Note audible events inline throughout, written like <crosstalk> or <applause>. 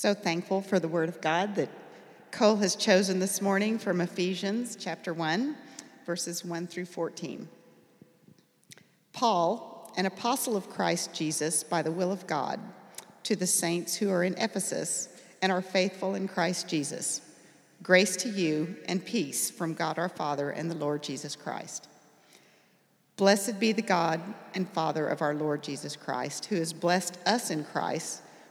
So thankful for the Word of God that Cole has chosen this morning from Ephesians chapter 1, verses 1 through 14. Paul, an apostle of Christ Jesus by the will of God, to the saints who are in Ephesus and are faithful in Christ Jesus. Grace to you and peace from God our Father and the Lord Jesus Christ. Blessed be the God and Father of our Lord Jesus Christ, who has blessed us in Christ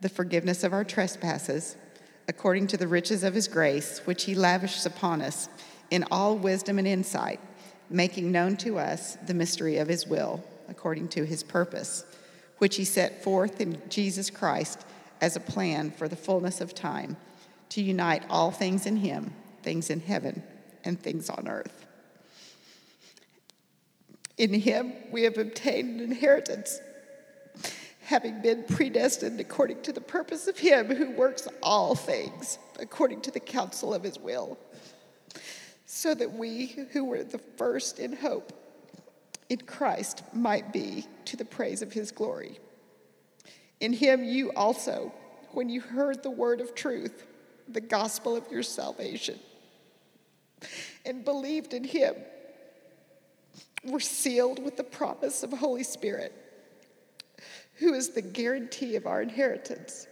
the forgiveness of our trespasses, according to the riches of his grace, which he lavishes upon us in all wisdom and insight, making known to us the mystery of his will, according to his purpose, which he set forth in Jesus Christ as a plan for the fullness of time, to unite all things in him, things in heaven and things on earth. In him we have obtained an inheritance having been predestined according to the purpose of Him who works all things according to the counsel of His will, so that we who were the first in hope in Christ might be to the praise of His glory. In Him you also, when you heard the word of truth, the gospel of your salvation, and believed in Him, were sealed with the promise of Holy Spirit who is the guarantee of our inheritance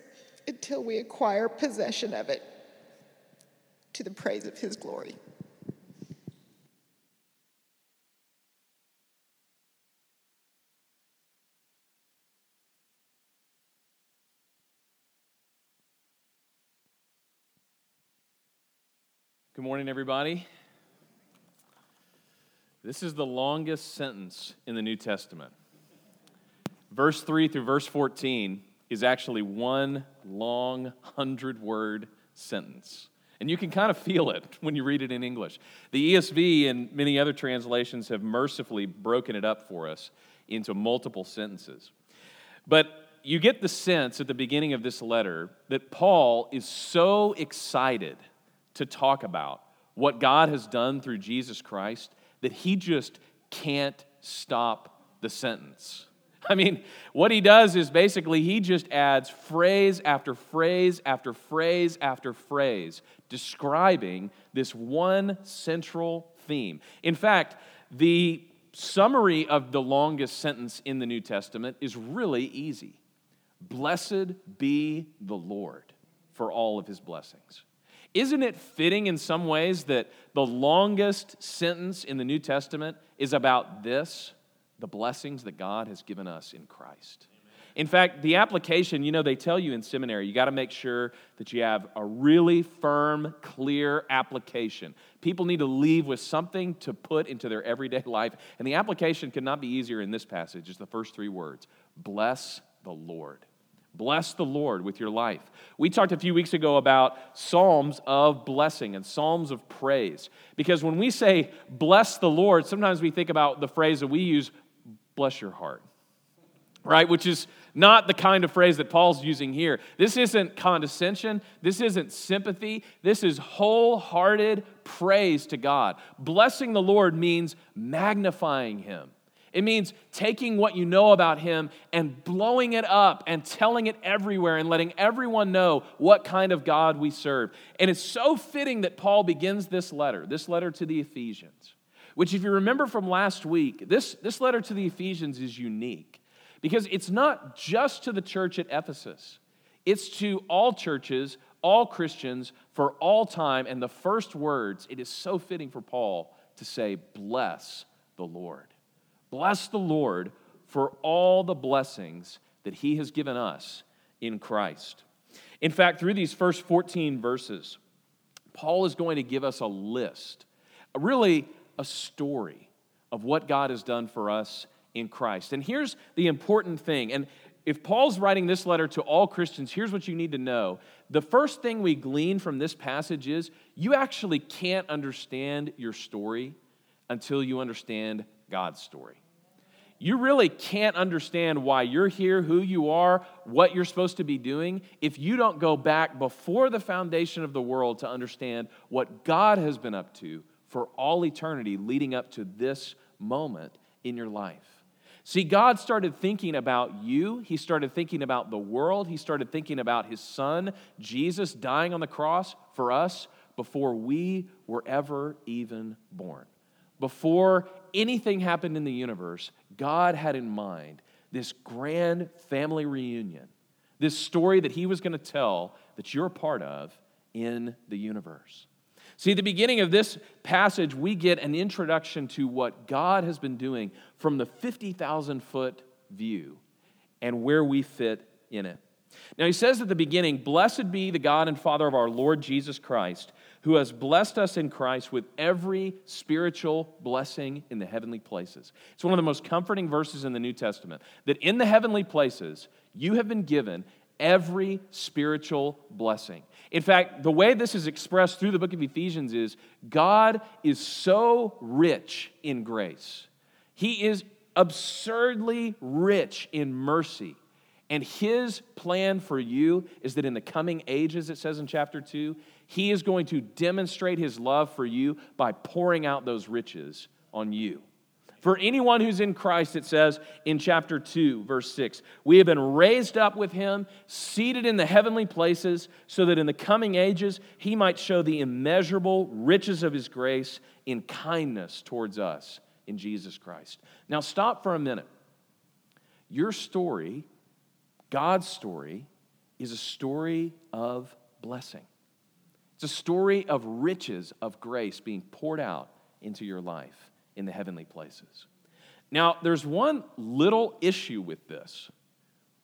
until we acquire possession of it to the praise of his glory. Good morning, everybody. This is the longest sentence in the New Testament. Verse 3 through verse 14 is actually one long, hundred word sentence. And you can kind of feel it <laughs> when you read it in English. The ESV and many other translations have mercifully broken it up for us into multiple sentences. But you get the sense at the beginning of this letter that Paul is so excited to talk about what God has done through Jesus Christ that he just can't stop the sentence. <laughs> I mean, what he does is basically he just adds phrase after phrase after phrase after phrase describing this one central theme. In fact, the summary of the longest sentence in the New Testament is really easy Blessed be the Lord for all of his blessings. Isn't it fitting in some ways that the longest sentence in the New Testament is about this? The blessings that God has given us in Christ. In fact, the application, you know, they tell you in seminary, you got to make sure that you have a really firm, clear application. People need to leave with something to put into their everyday <laughs> life. And the application could not be easier in this passage, it's the first three words Bless the Lord. Bless the Lord with your life. We talked a few weeks ago about psalms of blessing and psalms of praise. Because when we say bless the Lord, sometimes we think about the phrase that we use, bless your heart, right? Which is not the kind of phrase that Paul's using here. This isn't condescension. This isn't sympathy. This is wholehearted praise to God. Blessing the Lord means magnifying Him. It means taking what you know about Him and blowing it up and telling it everywhere and letting everyone know what kind of God we serve. And it's so fitting that Paul begins this letter, this letter to the Ephesians which, if you remember from last week, this, this letter to the Ephesians is unique because it's not just to the church at Ephesus, it's to all churches, all Christians, for all time. And the first words, it is so fitting for Paul to say, Bless the Lord. Bless the Lord for all the blessings that he has given us in Christ. In fact, through these first 14 verses, Paul is going to give us a list, really a story of what God has done for us in Christ. And here's the important thing. And if Paul's writing this letter to all Christians, here's what you need to know. The first thing we glean from this passage is you actually can't understand your story until you understand God's story. You really can't understand why you're here, who you are, what you're supposed to be doing, if you don't go back before the foundation of the world to understand what God has been up to for all eternity leading up to this moment in your life. See, God started thinking about you. He started thinking about the world. He started thinking about His Son, Jesus, dying on the cross for us before we were ever even born. Before anything happened in the universe, God had in mind this grand family reunion, this story that He was going to tell that you're a part of in the universe. See, the beginning of this passage, we get an introduction to what God has been doing from the 50,000 foot view and where we fit in it. Now, he says at the beginning, Blessed be the God and Father of our Lord Jesus Christ, who has blessed us in Christ with every spiritual blessing in the heavenly places. It's one of the most comforting verses in the New Testament that in the heavenly places, you have been given every spiritual blessing. In fact, the way this is expressed through the book of Ephesians is God is so rich in grace. He is absurdly rich in mercy. And his plan for you is that in the coming ages, it says in chapter 2, he is going to demonstrate his love for you by pouring out those riches on you. For anyone who's in Christ, it says in chapter 2, verse 6, we have been raised up with him, seated in the heavenly places, so that in the coming ages he might show the immeasurable riches of his grace in kindness towards us in Jesus Christ. Now, stop for a minute. Your story, God's story, is a story of blessing. It's a story of riches of grace being poured out into your life in the heavenly places. Now, there's one little issue with this.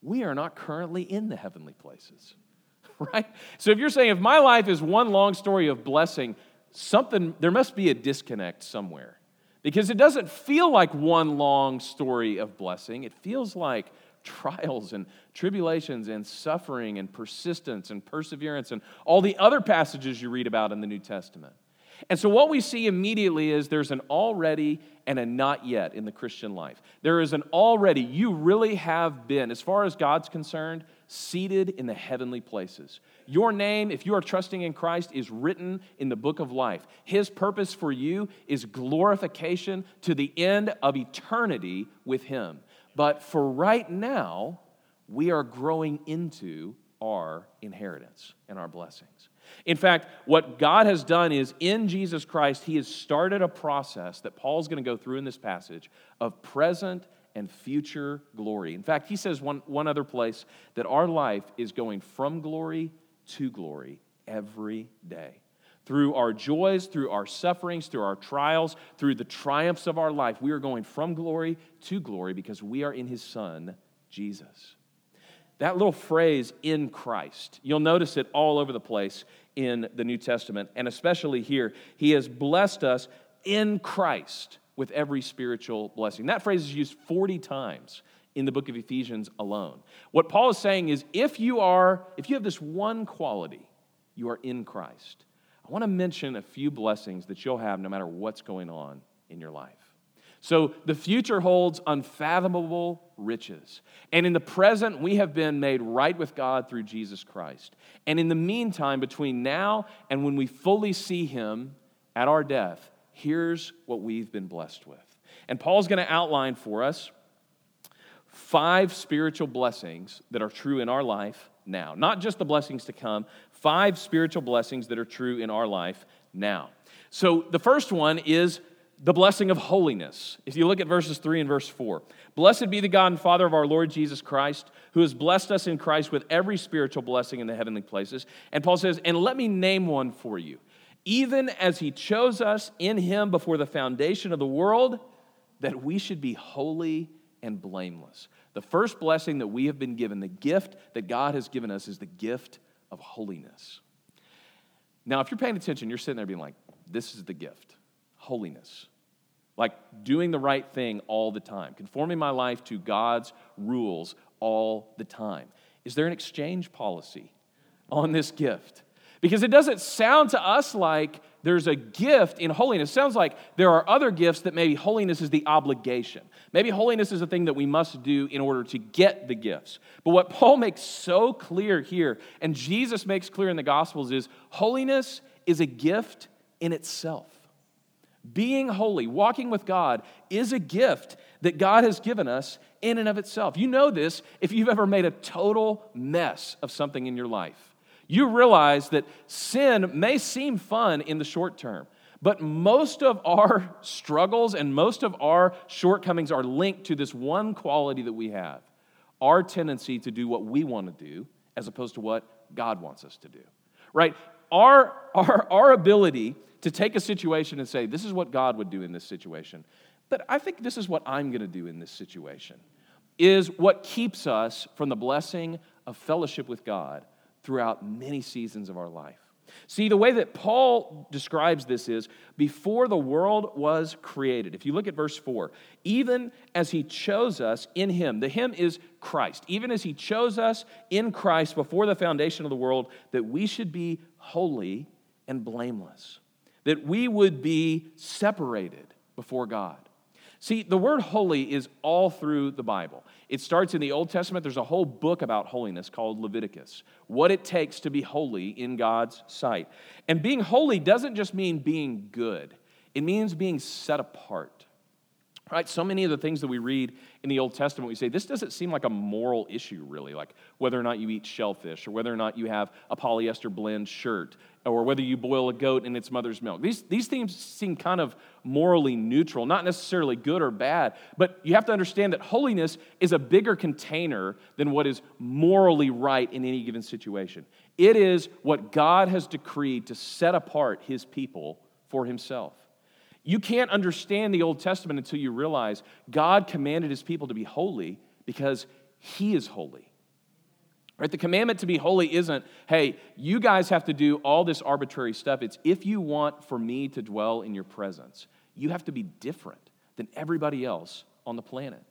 We are not currently in the heavenly places, <laughs> right? So if you're saying, if my life is one long story of blessing, something, there must be a disconnect somewhere. Because it doesn't feel like one long story of blessing. It feels like trials and tribulations and suffering and persistence and perseverance and all the other passages you read about in the New Testament. And so, what we see immediately is there's an already and a not yet in the Christian life. There is an already, you really have been, as far as God's concerned, seated in the heavenly places. Your name, if you are trusting in Christ, is written in the book of life. His purpose for you is glorification to the end of eternity with Him. But for right now, we are growing into our inheritance and our blessings. In fact, what God has done is in Jesus Christ, He has started a process that Paul's going to go through in this passage of present and future glory. In fact, he says one, one other place that our life is going from glory to glory every day. Through our joys, through our sufferings, through our trials, through the triumphs of our life, we are going from glory to glory because we are in His Son, Jesus. That little phrase, in Christ, you'll notice it all over the place in the New Testament, and especially here. He has blessed us in Christ with every spiritual blessing. That phrase is used 40 times in the book of Ephesians alone. What Paul is saying is if you are, if you have this one quality, you are in Christ. I want to mention a few blessings that you'll have no matter what's going on in your life. So the future holds unfathomable riches. And in the present, we have been made right with God through Jesus Christ. And in the meantime, between now and when we fully see Him at our death, here's what we've been blessed with. And Paul's going to outline for us five spiritual blessings that are true in our life now. Not just the blessings to come, five spiritual blessings that are true in our life now. So the first one is the blessing of holiness. If you look at verses 3 and verse 4, blessed be the God and Father of our Lord Jesus Christ, who has blessed us in Christ with every spiritual blessing in the heavenly places. And Paul says, and let me name one for you. Even as he chose us in him before the foundation of the world, that we should be holy and blameless. The first blessing that we have been given, the gift that God has given us, is the gift of holiness. Now, if you're paying attention, you're sitting there being like, this is the gift holiness like doing the right thing all the time, conforming my life to God's rules all the time. Is there an exchange policy on this gift? Because it doesn't sound to us like there's a gift in holiness. It sounds like there are other gifts that maybe holiness is the obligation. Maybe holiness is a thing that we must do in order to get the gifts. But what Paul makes so clear here, and Jesus makes clear in the Gospels, is holiness is a gift in itself. Being holy, walking with God, is a gift that God has given us in and of itself. You know this if you've ever made a total mess of something in your life you realize that sin may seem fun in the short term, but most of our struggles and most of our shortcomings are linked to this one quality that we have our tendency to do what we want to do as opposed to what God wants us to do. Right? Our, our, our ability to take a situation and say, this is what God would do in this situation, but I think this is what I'm going to do in this situation, is what keeps us from the blessing of fellowship with God throughout many seasons of our life. See, the way that Paul describes this is before the world was created. If you look at verse 4, even as he chose us in him, the him is Christ, even as he chose us in Christ before the foundation of the world, that we should be holy and blameless, that we would be separated before God. See, the word holy is all through the Bible. It starts in the Old Testament. There's a whole book about holiness called Leviticus, what it takes to be holy in God's sight. And being holy doesn't just mean being good, it means being set apart. Right? So many of the things that we read in the Old Testament, we say, this doesn't seem like a moral issue, really, like whether or not you eat shellfish, or whether or not you have a polyester blend shirt, or whether you boil a goat in its mother's milk. These, these things seem kind of morally neutral, not necessarily good or bad, but you have to understand that holiness is a bigger container than what is morally right in any given situation. It is what God has decreed to set apart his people for himself. You can't understand the Old Testament until you realize God commanded his people to be holy because he is holy. Right? The commandment to be holy isn't, hey, you guys have to do all this arbitrary stuff. It's if you want for me to dwell in your presence, you have to be different than everybody else on the planet.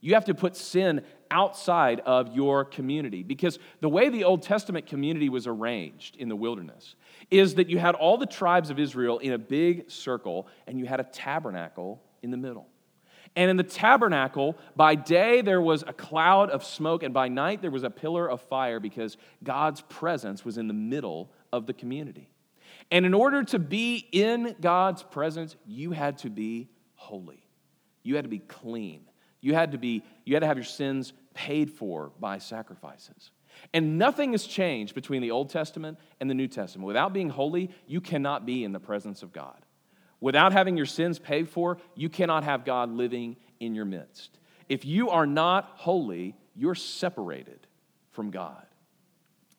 You have to put sin outside of your community because the way the Old Testament community was arranged in the wilderness is that you had all the tribes of Israel in a big circle and you had a tabernacle in the middle. And in the tabernacle, by day there was a cloud of smoke, and by night there was a pillar of fire because God's presence was in the middle of the community. And in order to be in God's presence, you had to be holy. You had to be clean. You had to be you had to have your sins paid for by sacrifices. And nothing has changed between the Old Testament and the New Testament. Without being holy, you cannot be in the presence of God. Without having your sins paid for, you cannot have God living in your midst. If you are not holy, you're separated from God.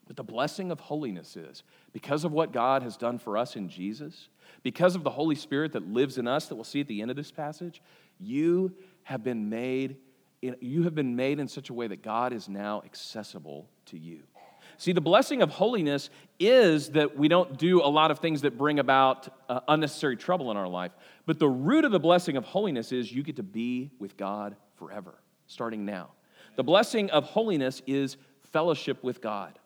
But the blessing of holiness is because of what God has done for us in Jesus, because of the Holy Spirit that lives in us, that we'll see at the end of this passage, you have been made. You have been made in such a way that God is now accessible to you. See, the blessing of holiness is that we don't do a lot of things that bring about uh, unnecessary trouble in our life. But the root of the blessing of holiness is you get to be with God forever, starting now. The blessing of holiness is fellowship with God.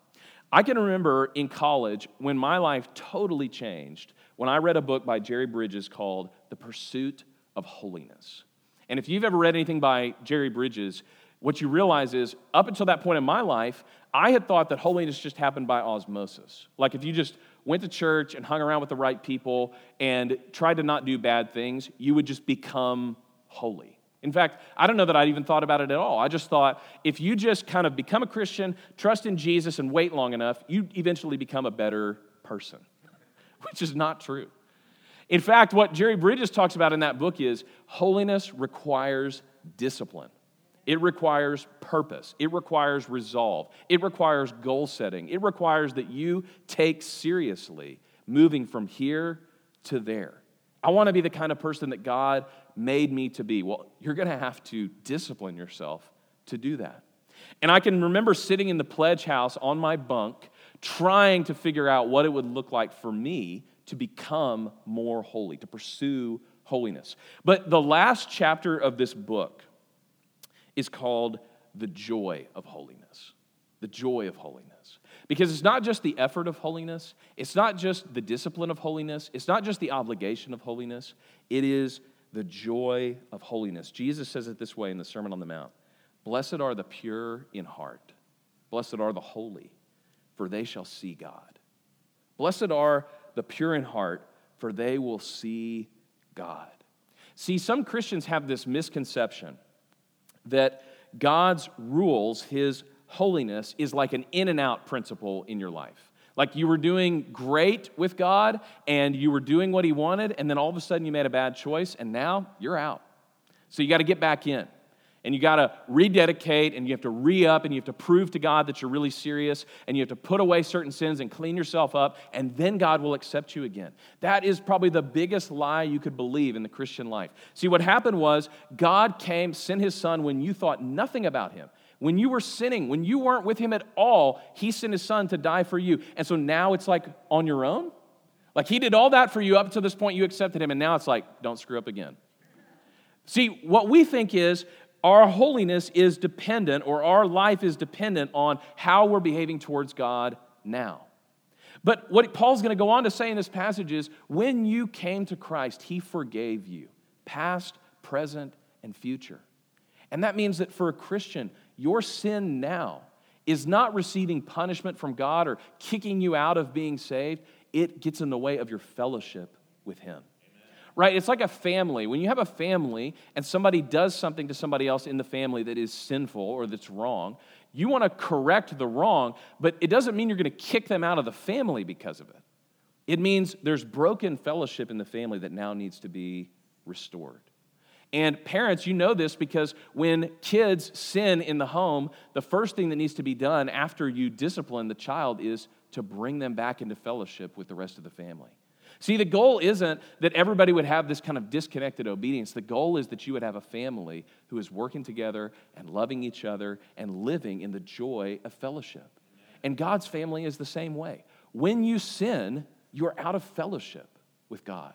I can remember in college when my life totally changed when I read a book by Jerry Bridges called The Pursuit of Holiness. And if you've ever read anything by Jerry Bridges, what you realize is up until that point in my life, I had thought that holiness just happened by osmosis. Like if you just went to church and hung around with the right people and tried to not do bad things, you would just become holy. In fact, I don't know that I'd even thought about it at all. I just thought if you just kind of become a Christian, trust in Jesus, and wait long enough, you eventually become a better person, <laughs> which is not true. In fact, what Jerry Bridges talks about in that book is holiness requires discipline. It requires purpose. It requires resolve. It requires goal setting. It requires that you take seriously moving from here to there. I want to be the kind of person that God made me to be. Well, you're going to have to discipline yourself to do that. And I can remember sitting in the pledge house on my bunk trying to figure out what it would look like for me to become more holy, to pursue holiness. But the last chapter of this book, is called the joy of holiness. The joy of holiness. Because it's not just the effort of holiness, it's not just the discipline of holiness, it's not just the obligation of holiness, it is the joy of holiness. Jesus says it this way in the Sermon on the Mount Blessed are the pure in heart, blessed are the holy, for they shall see God. Blessed are the pure in heart, for they will see God. See, some Christians have this misconception that God's rules, his holiness, is like an in and out principle in your life. Like you were doing great with God and you were doing what he wanted, and then all of a sudden you made a bad choice, and now you're out. So you got to get back in and you got to rededicate and you have to re up and you have to prove to God that you're really serious and you have to put away certain sins and clean yourself up and then God will accept you again. That is probably the biggest lie you could believe in the Christian life. See, what happened was God came, sent his son when you thought nothing about him. When you were sinning, when you weren't with him at all, he sent his son to die for you. And so now it's like on your own? Like he did all that for you up to this point, you accepted him, and now it's like, don't screw up again. See, what we think is our holiness is dependent, or our life is dependent on how we're behaving towards God now. But what Paul's going to go on to say in this passage is when you came to Christ, he forgave you, past, present, and future. And that means that for a Christian, your sin now is not receiving punishment from God or kicking you out of being saved, it gets in the way of your fellowship with him right? It's like a family. When you have a family and somebody does something to somebody else in the family that is sinful or that's wrong, you want to correct the wrong, but it doesn't mean you're going to kick them out of the family because of it. It means there's broken fellowship in the family that now needs to be restored. And parents, you know this because when kids sin in the home, the first thing that needs to be done after you discipline the child is to bring them back into fellowship with the rest of the family. See, the goal isn't that everybody would have this kind of disconnected obedience. The goal is that you would have a family who is working together and loving each other and living in the joy of fellowship. And God's family is the same way. When you sin, you're out of fellowship with God.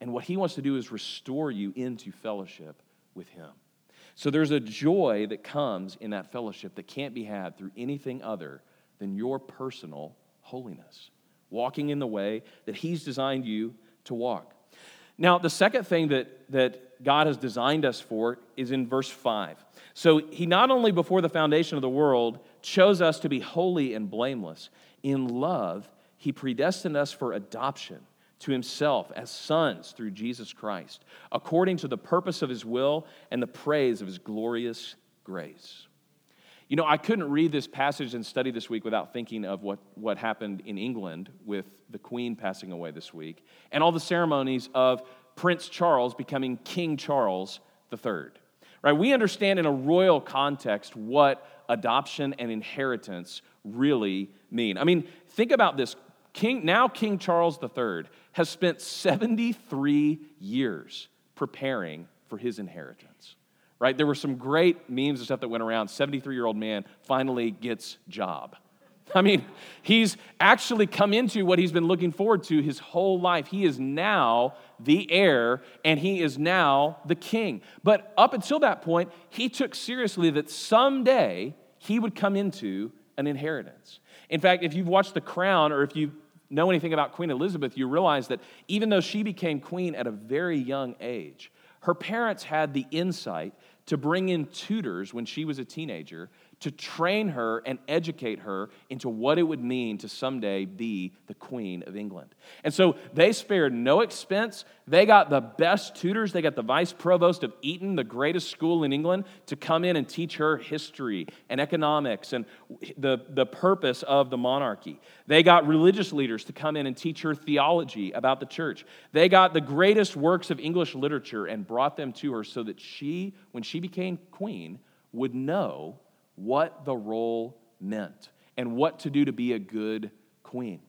And what He wants to do is restore you into fellowship with Him. So there's a joy that comes in that fellowship that can't be had through anything other than your personal holiness walking in the way that He's designed you to walk. Now, the second thing that, that God has designed us for is in verse 5. So, He not only before the foundation of the world chose us to be holy and blameless, in love, He predestined us for adoption to Himself as sons through Jesus Christ, according to the purpose of His will and the praise of His glorious grace. You know, I couldn't read this passage and study this week without thinking of what, what happened in England with the Queen passing away this week and all the ceremonies of Prince Charles becoming King Charles III. Right? We understand in a royal context what adoption and inheritance really mean. I mean, think about this. King, now King Charles III has spent 73 years preparing for his inheritance right? There were some great memes and stuff that went around. 73 year old man finally gets job. I mean, he's actually come into what he's been looking forward to his whole life. He is now the heir and he is now the king. But up until that point, he took seriously that someday he would come into an inheritance. In fact, if you've watched The Crown or if you know anything about Queen Elizabeth, you realize that even though she became queen at a very young age, her parents had the insight to bring in tutors when she was a teenager to train her and educate her into what it would mean to someday be the Queen of England. And so they spared no expense. They got the best tutors. They got the vice provost of Eton, the greatest school in England, to come in and teach her history and economics and the, the purpose of the monarchy. They got religious leaders to come in and teach her theology about the church. They got the greatest works of English literature and brought them to her so that she, when she became queen, would know what the role meant and what to do to be a good queen.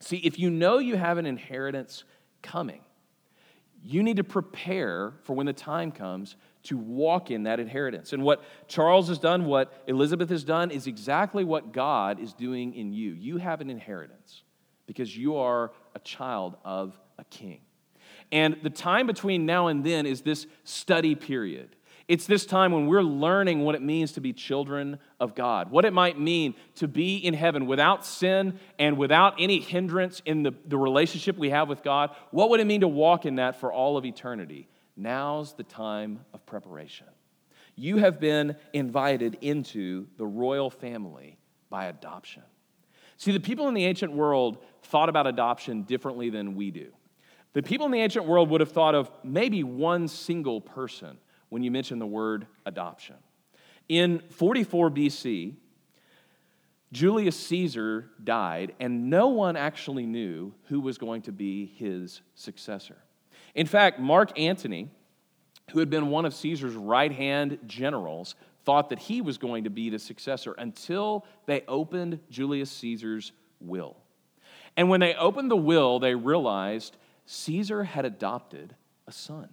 See, if you know you have an inheritance coming, you need to prepare for when the time comes to walk in that inheritance. And what Charles has done, what Elizabeth has done, is exactly what God is doing in you. You have an inheritance because you are a child of a king. And the time between now and then is this study period It's this time when we're learning what it means to be children of God, what it might mean to be in heaven without sin and without any hindrance in the, the relationship we have with God. What would it mean to walk in that for all of eternity? Now's the time of preparation. You have been invited into the royal family by adoption. See, the people in the ancient world thought about adoption differently than we do. The people in the ancient world would have thought of maybe one single person when you mention the word adoption. In 44 BC, Julius Caesar died, and no one actually knew who was going to be his successor. In fact, Mark Antony, who had been one of Caesar's right hand generals, thought that he was going to be the successor until they opened Julius Caesar's will. And when they opened the will, they realized Caesar had adopted a son.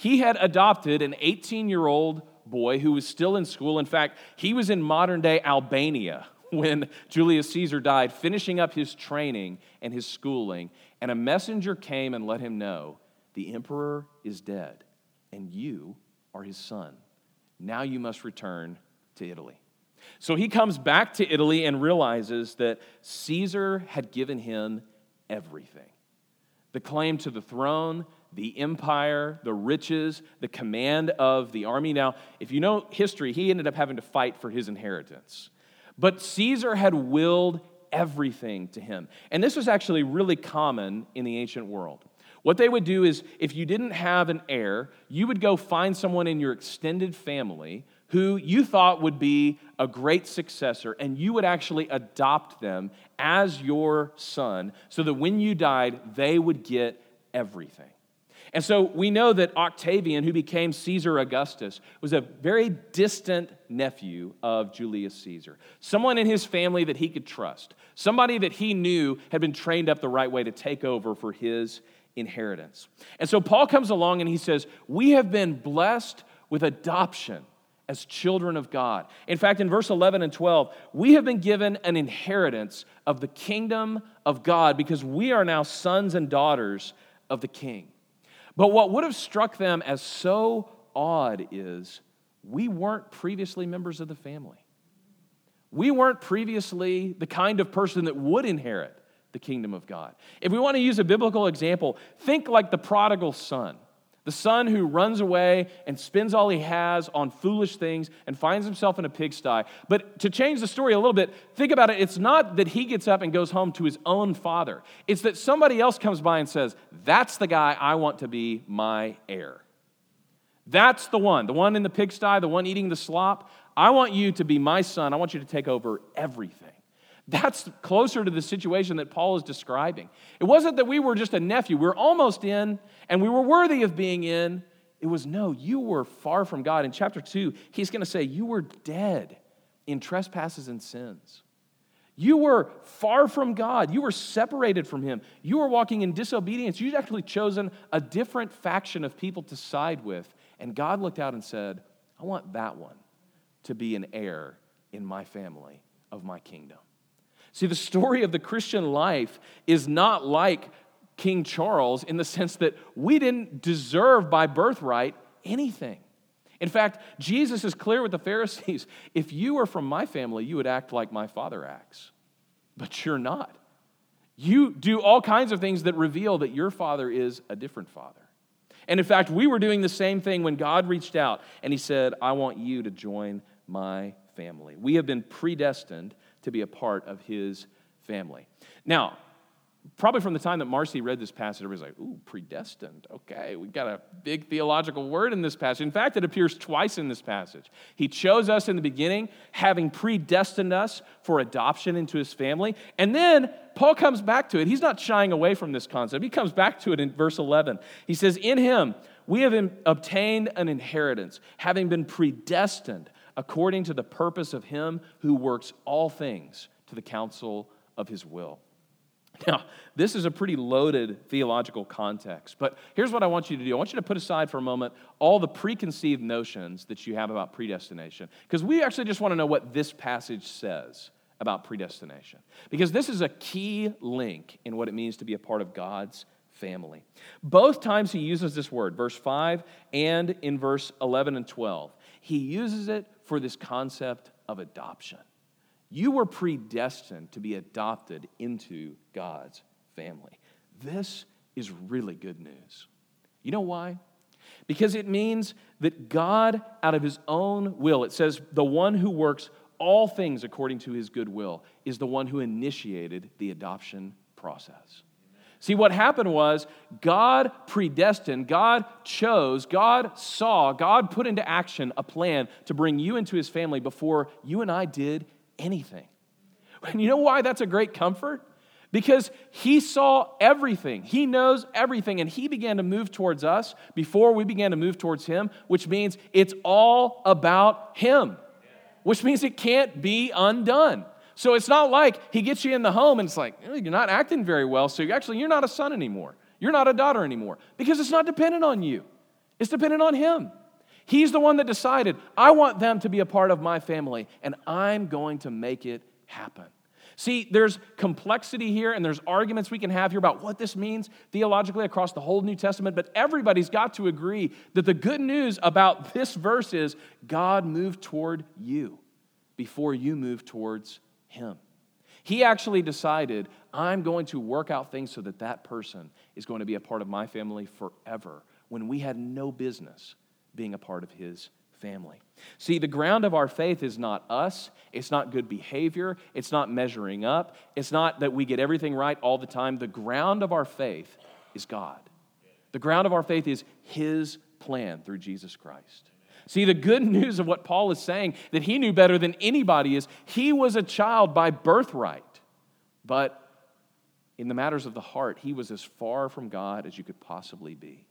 He had adopted an 18 year old boy who was still in school. In fact, he was in modern day Albania <laughs> when Julius Caesar died, finishing up his training and his schooling. And a messenger came and let him know the emperor is dead, and you are his son. Now you must return to Italy. So he comes back to Italy and realizes that Caesar had given him everything the claim to the throne, the empire, the riches, the command of the army. Now, if you know history, he ended up having to fight for his inheritance. But Caesar had willed everything to him. And this was actually really common in the ancient world. What they would do is, if you didn't have an heir, you would go find someone in your extended family who you thought would be a great successor, and you would actually adopt them as your son so that when you died, they would get everything. And so we know that Octavian, who became Caesar Augustus, was a very distant nephew of Julius Caesar. Someone in his family that he could trust, somebody that he knew had been trained up the right way to take over for his inheritance. And so Paul comes along and he says, We have been blessed with adoption as children of God. In fact, in verse 11 and 12, we have been given an inheritance of the kingdom of God because we are now sons and daughters of the king. But what would have struck them as so odd is we weren't previously members of the family. We weren't previously the kind of person that would inherit the kingdom of God. If we want to use a biblical example, think like the prodigal son. The son who runs away and spends all he has on foolish things and finds himself in a pigsty. But to change the story a little bit, think about it. It's not that he gets up and goes home to his own father, it's that somebody else comes by and says, That's the guy I want to be my heir. That's the one, the one in the pigsty, the one eating the slop. I want you to be my son. I want you to take over everything. That's closer to the situation that Paul is describing. It wasn't that we were just a nephew, we were almost in, and we were worthy of being in. It was no, you were far from God. In chapter 2, he's going to say, You were dead in trespasses and sins. You were far from God. You were separated from Him. You were walking in disobedience. You'd actually chosen a different faction of people to side with. And God looked out and said, I want that one to be an heir in my family of my kingdom. See, the story of the Christian life is not like King Charles in the sense that we didn't deserve by birthright anything. In fact, Jesus is clear with the Pharisees <laughs> if you were from my family, you would act like my father acts. But you're not. You do all kinds of things that reveal that your father is a different father. And in fact, we were doing the same thing when God reached out and he said, I want you to join my family. We have been predestined to be a part of his family. Now, probably from the time that Marcy read this passage, everybody's like, ooh, predestined. Okay, we've got a big theological word in this passage. In fact, it appears twice in this passage. He chose us in the beginning, having predestined us for adoption into his family. And then Paul comes back to it. He's not shying away from this concept. He comes back to it in verse 11. He says, In him we have obtained an inheritance, having been predestined according to the purpose of him who works all things to the counsel of his will. <laughs> Now, this is a pretty loaded theological context, but here's what I want you to do. I want you to put aside for a moment all the preconceived notions that you have about predestination, because we actually just want to know what this passage says about predestination. Because this is a key link in what it means to be a part of God's family. Both times he uses this word, verse 5 and in verse 11 and 12, he uses it for this concept of adoption. You were predestined to be adopted into God's family. This is really good news. You know why? Because it means that God, out of his own will, it says, the one who works all things according to his good will, is the one who initiated the adoption process. See, what happened was God predestined, God chose, God saw, God put into action a plan to bring you into his family before you and I did anything. And you know why that's a great comfort? Because he saw everything. He knows everything. And he began to move towards us before we began to move towards him, which means it's all about him, which means it can't be undone. So it's not like he gets you in the home and it's like, you're not acting very well. So you're actually, you're not a son anymore. You're not a daughter anymore. Because it's not dependent on you, it's dependent on him. He's the one that decided, I want them to be a part of my family, and I'm going to make it happen. See, there's complexity here and there's arguments we can have here about what this means theologically across the whole New Testament, but everybody's got to agree that the good news about this verse is God moved toward you before you moved towards Him. He actually decided, I'm going to work out things so that that person is going to be a part of my family forever when we had no business being a part of His family. See, the ground of our faith is not us, it's not good behavior, it's not measuring up, it's not that we get everything right all the time. The ground of our faith is God. The ground of our faith is His plan through Jesus Christ. See, the good <laughs> news of what Paul is saying that he knew better than anybody is he was a child by birthright, but in the matters of the heart, he was as far from God as you could possibly be.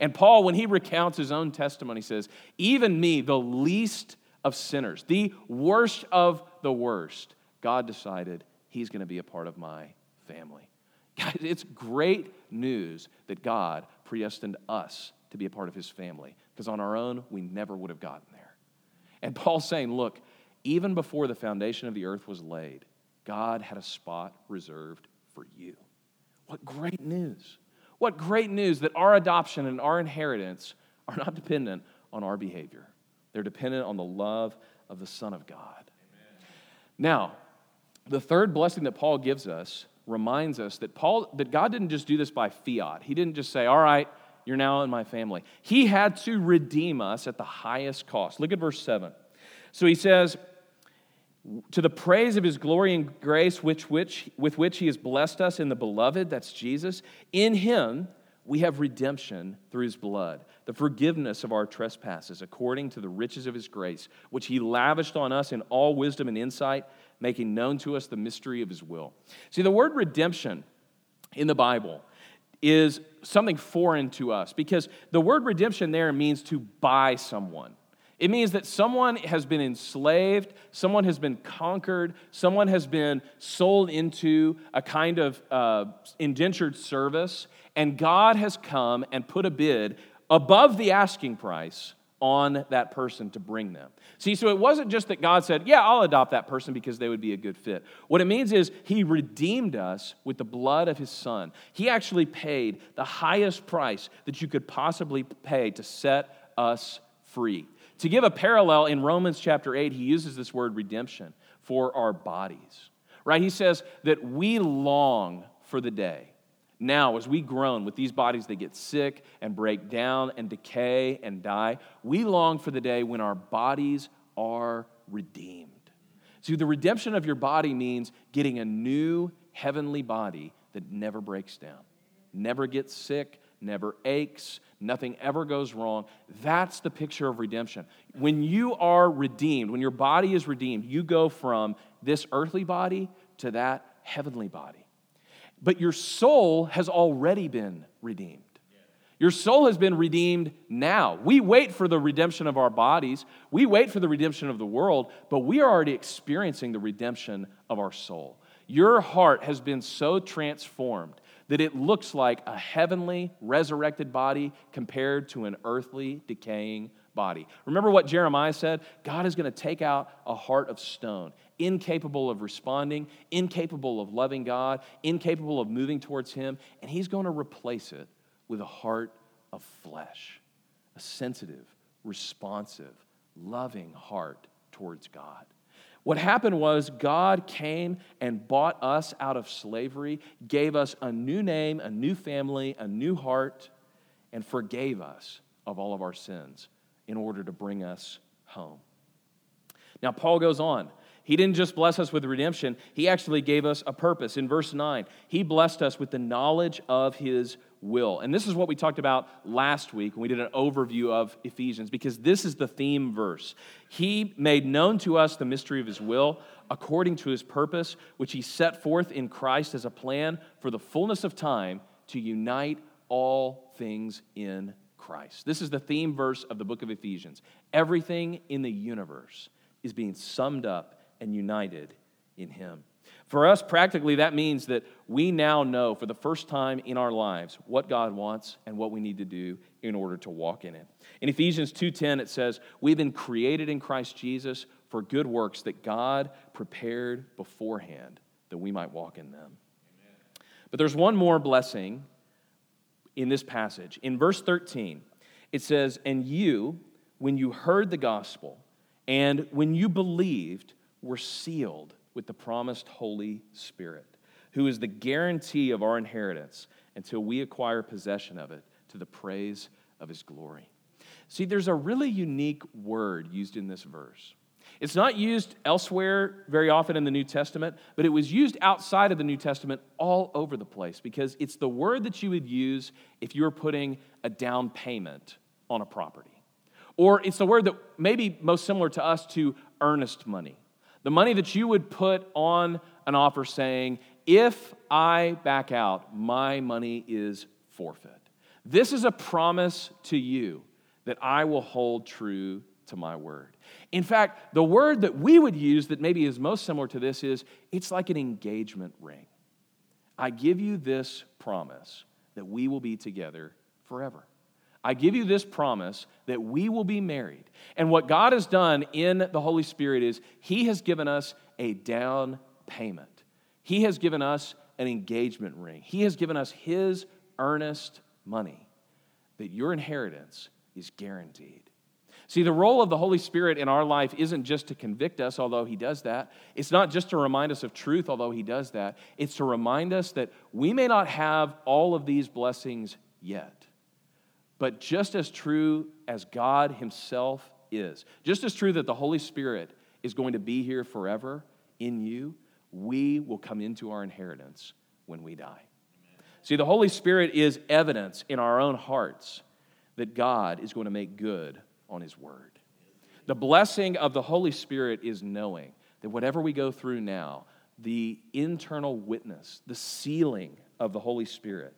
And Paul, when he recounts his own testimony, says, Even me, the least of sinners, the worst of the worst, God decided he's going to be a part of my family. Guys, it's great news that God predestined us to be a part of his family, because on our own, we never would have gotten there. And Paul's saying, Look, even before the foundation of the earth was laid, God had a spot reserved for you. What great news! What great news that our adoption and our inheritance are not dependent on our behavior. They're dependent on the love of the Son of God. Amen. Now, the third blessing that Paul gives us reminds us that Paul that God didn't just do this by fiat. He didn't just say, "All right, you're now in my family." He had to redeem us at the highest cost. Look at verse 7. So he says, to the praise of his glory and grace which, which, with which he has blessed us in the beloved, that's Jesus. In him we have redemption through his blood, the forgiveness of our trespasses, according to the riches of his grace, which he lavished on us in all wisdom and insight, making known to us the mystery of his will. See, the word redemption in the Bible is something foreign to us because the word redemption there means to buy someone. It means that someone has been enslaved, someone has been conquered, someone has been sold into a kind of uh, indentured service, and God has come and put a bid above the asking price on that person to bring them. See, so it wasn't just that God said, Yeah, I'll adopt that person because they would be a good fit. What it means is He redeemed us with the blood of His Son. He actually paid the highest price that you could possibly pay to set us free. To give a parallel, in Romans chapter 8, he uses this word redemption for our bodies, right? He says that we long for the day. Now, as we groan with these bodies that get sick and break down and decay and die, we long for the day when our bodies are redeemed. See, the redemption of your body means getting a new heavenly body that never breaks down, never gets sick, never aches, nothing ever goes wrong. That's the picture of redemption. When you are redeemed, when your body is redeemed, you go from this earthly body to that heavenly body. But your soul has already been redeemed. Your soul has been redeemed now. We wait for the redemption of our bodies, we wait for the redemption of the world, but we are already experiencing the redemption of our soul. Your heart has been so transformed that it looks like a heavenly resurrected body compared to an earthly decaying body. Remember what Jeremiah said? God is going to take out a heart of stone incapable of responding, incapable of loving God, incapable of moving towards Him, and He's going to replace it with a heart of flesh, a sensitive, responsive, loving heart towards God. What happened was God came and bought us out of slavery, gave us a new name, a new family, a new heart, and forgave us of all of our sins in order to bring us home. Now, Paul goes on. He didn't just bless us with redemption, he actually gave us a purpose. In verse 9, he blessed us with the knowledge of his will. And this is what we talked about last week when we did an overview of Ephesians, because this is the theme verse. He made known to us the mystery of his will according to his purpose, which he set forth in Christ as a plan for the fullness of time to unite all things in Christ. This is the theme verse of the book of Ephesians. Everything in the universe is being summed up and united in Him. For us, practically, that means that we now know for the first time in our lives what God wants and what we need to do in order to walk in it. In Ephesians 2:10 it says, "We've been created in Christ Jesus for good works that God prepared beforehand that we might walk in them." Amen. But there's one more blessing in this passage. In verse 13, it says, "And you, when you heard the gospel and when you believed, we're sealed with the promised Holy Spirit, who is the guarantee of our inheritance until we acquire possession of it to the praise of his glory. See, there's a really unique word used in this verse. It's not used elsewhere very often in the New Testament, but it was used outside of the New Testament all over the place because it's the word that you would use if you were putting a down payment on a property. Or it's the word that maybe most similar to us to earnest money. The money that you would put on an offer saying, if I back out, my money is forfeit. This is a promise to you that I will hold true to my word. In fact, the word that we would use that maybe is most similar to this is it's like an engagement ring. I give you this promise that we will be together forever. I give you this promise that we will be married. And what God has done in the Holy Spirit is He has given us a down payment. He has given us an engagement ring. He has given us His earnest money that your inheritance is guaranteed. See, the role of the Holy Spirit in our life isn't just to convict us, although He does that. It's not just to remind us of truth, although He does that. It's to remind us that we may not have all of these blessings yet. But just as true as God Himself is, just as true that the Holy Spirit is going to be here forever in you, we will come into our inheritance when we die. See, the Holy Spirit is evidence in our own hearts that God is going to make good on His word. The blessing of the Holy Spirit is knowing that whatever we go through now, the internal witness, the sealing of the Holy Spirit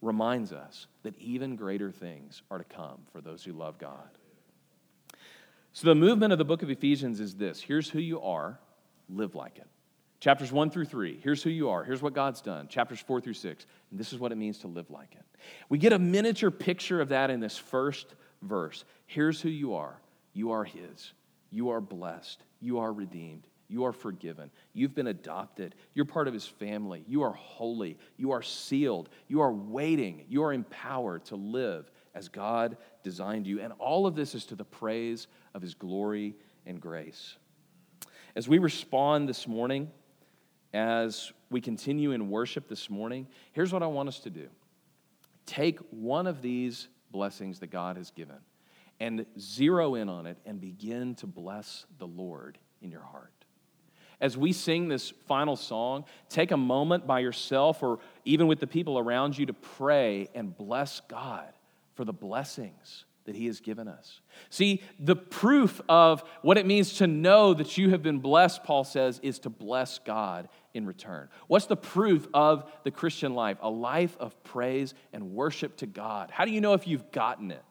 reminds us that even greater things are to come for those who love God. So, the movement of the book of Ephesians is this here's who you are, live like it. Chapters 1 through 3, here's who you are, here's what God's done. Chapters 4 through 6, and this is what it means to live like it. We get a miniature picture of that in this first verse. Here's who you are you are His, you are blessed, you are redeemed, you are forgiven. You've been adopted. You're part of his family. You are holy. You are sealed. You are waiting. You are empowered to live as God designed you. And all of this is to the praise of his glory and grace. As we respond this morning, as we continue in worship this morning, here's what I want us to do take one of these blessings that God has given and zero in on it and begin to bless the Lord in your heart as we sing this final song, take a moment by yourself or even with the people around you to pray and bless God for the blessings that He has given us. See, the proof of what it means to know that you have been blessed, Paul says, is to bless God in return. What's the proof of the Christian life? A life of praise and worship to God. How do you know if you've gotten it?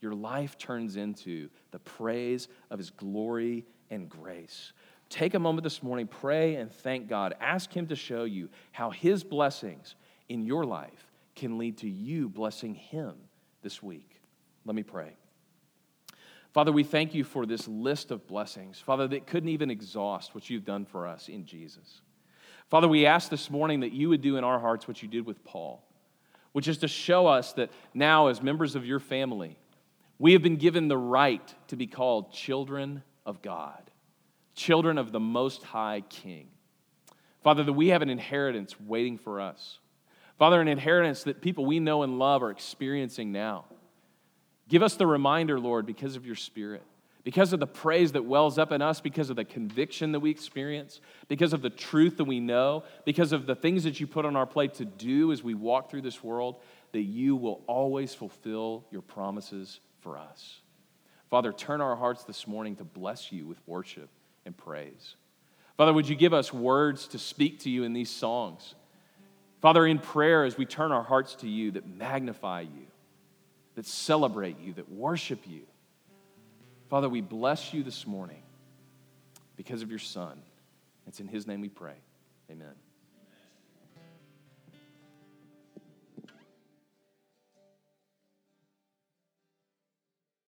Your life turns into the praise of His glory and grace. Take a moment this morning, pray and thank God. Ask Him to show you how His blessings in your life can lead to you blessing Him this week. Let me pray. Father, we thank you for this list of blessings, Father, that couldn't even exhaust what you've done for us in Jesus. Father, we ask this morning that you would do in our hearts what you did with Paul, which is to show us that now, as members of your family, we have been given the right to be called children of God, children of the Most High King. Father, that we have an inheritance waiting for us. Father, an inheritance that people we know and love are experiencing now. Give us the reminder, Lord, because of your Spirit, because of the praise that wells up in us, because of the conviction that we experience, because of the truth that we know, because of the things that you put on our plate to do as we walk through this world, that you will always fulfill your promises for us. Father, turn our hearts this morning to bless you with worship and praise. Father, would you give us words to speak to you in these songs? Father, in prayer, as we turn our hearts to you that magnify you, that celebrate you, that worship you. Father, we bless you this morning because of your Son. It's in His name we pray. Amen.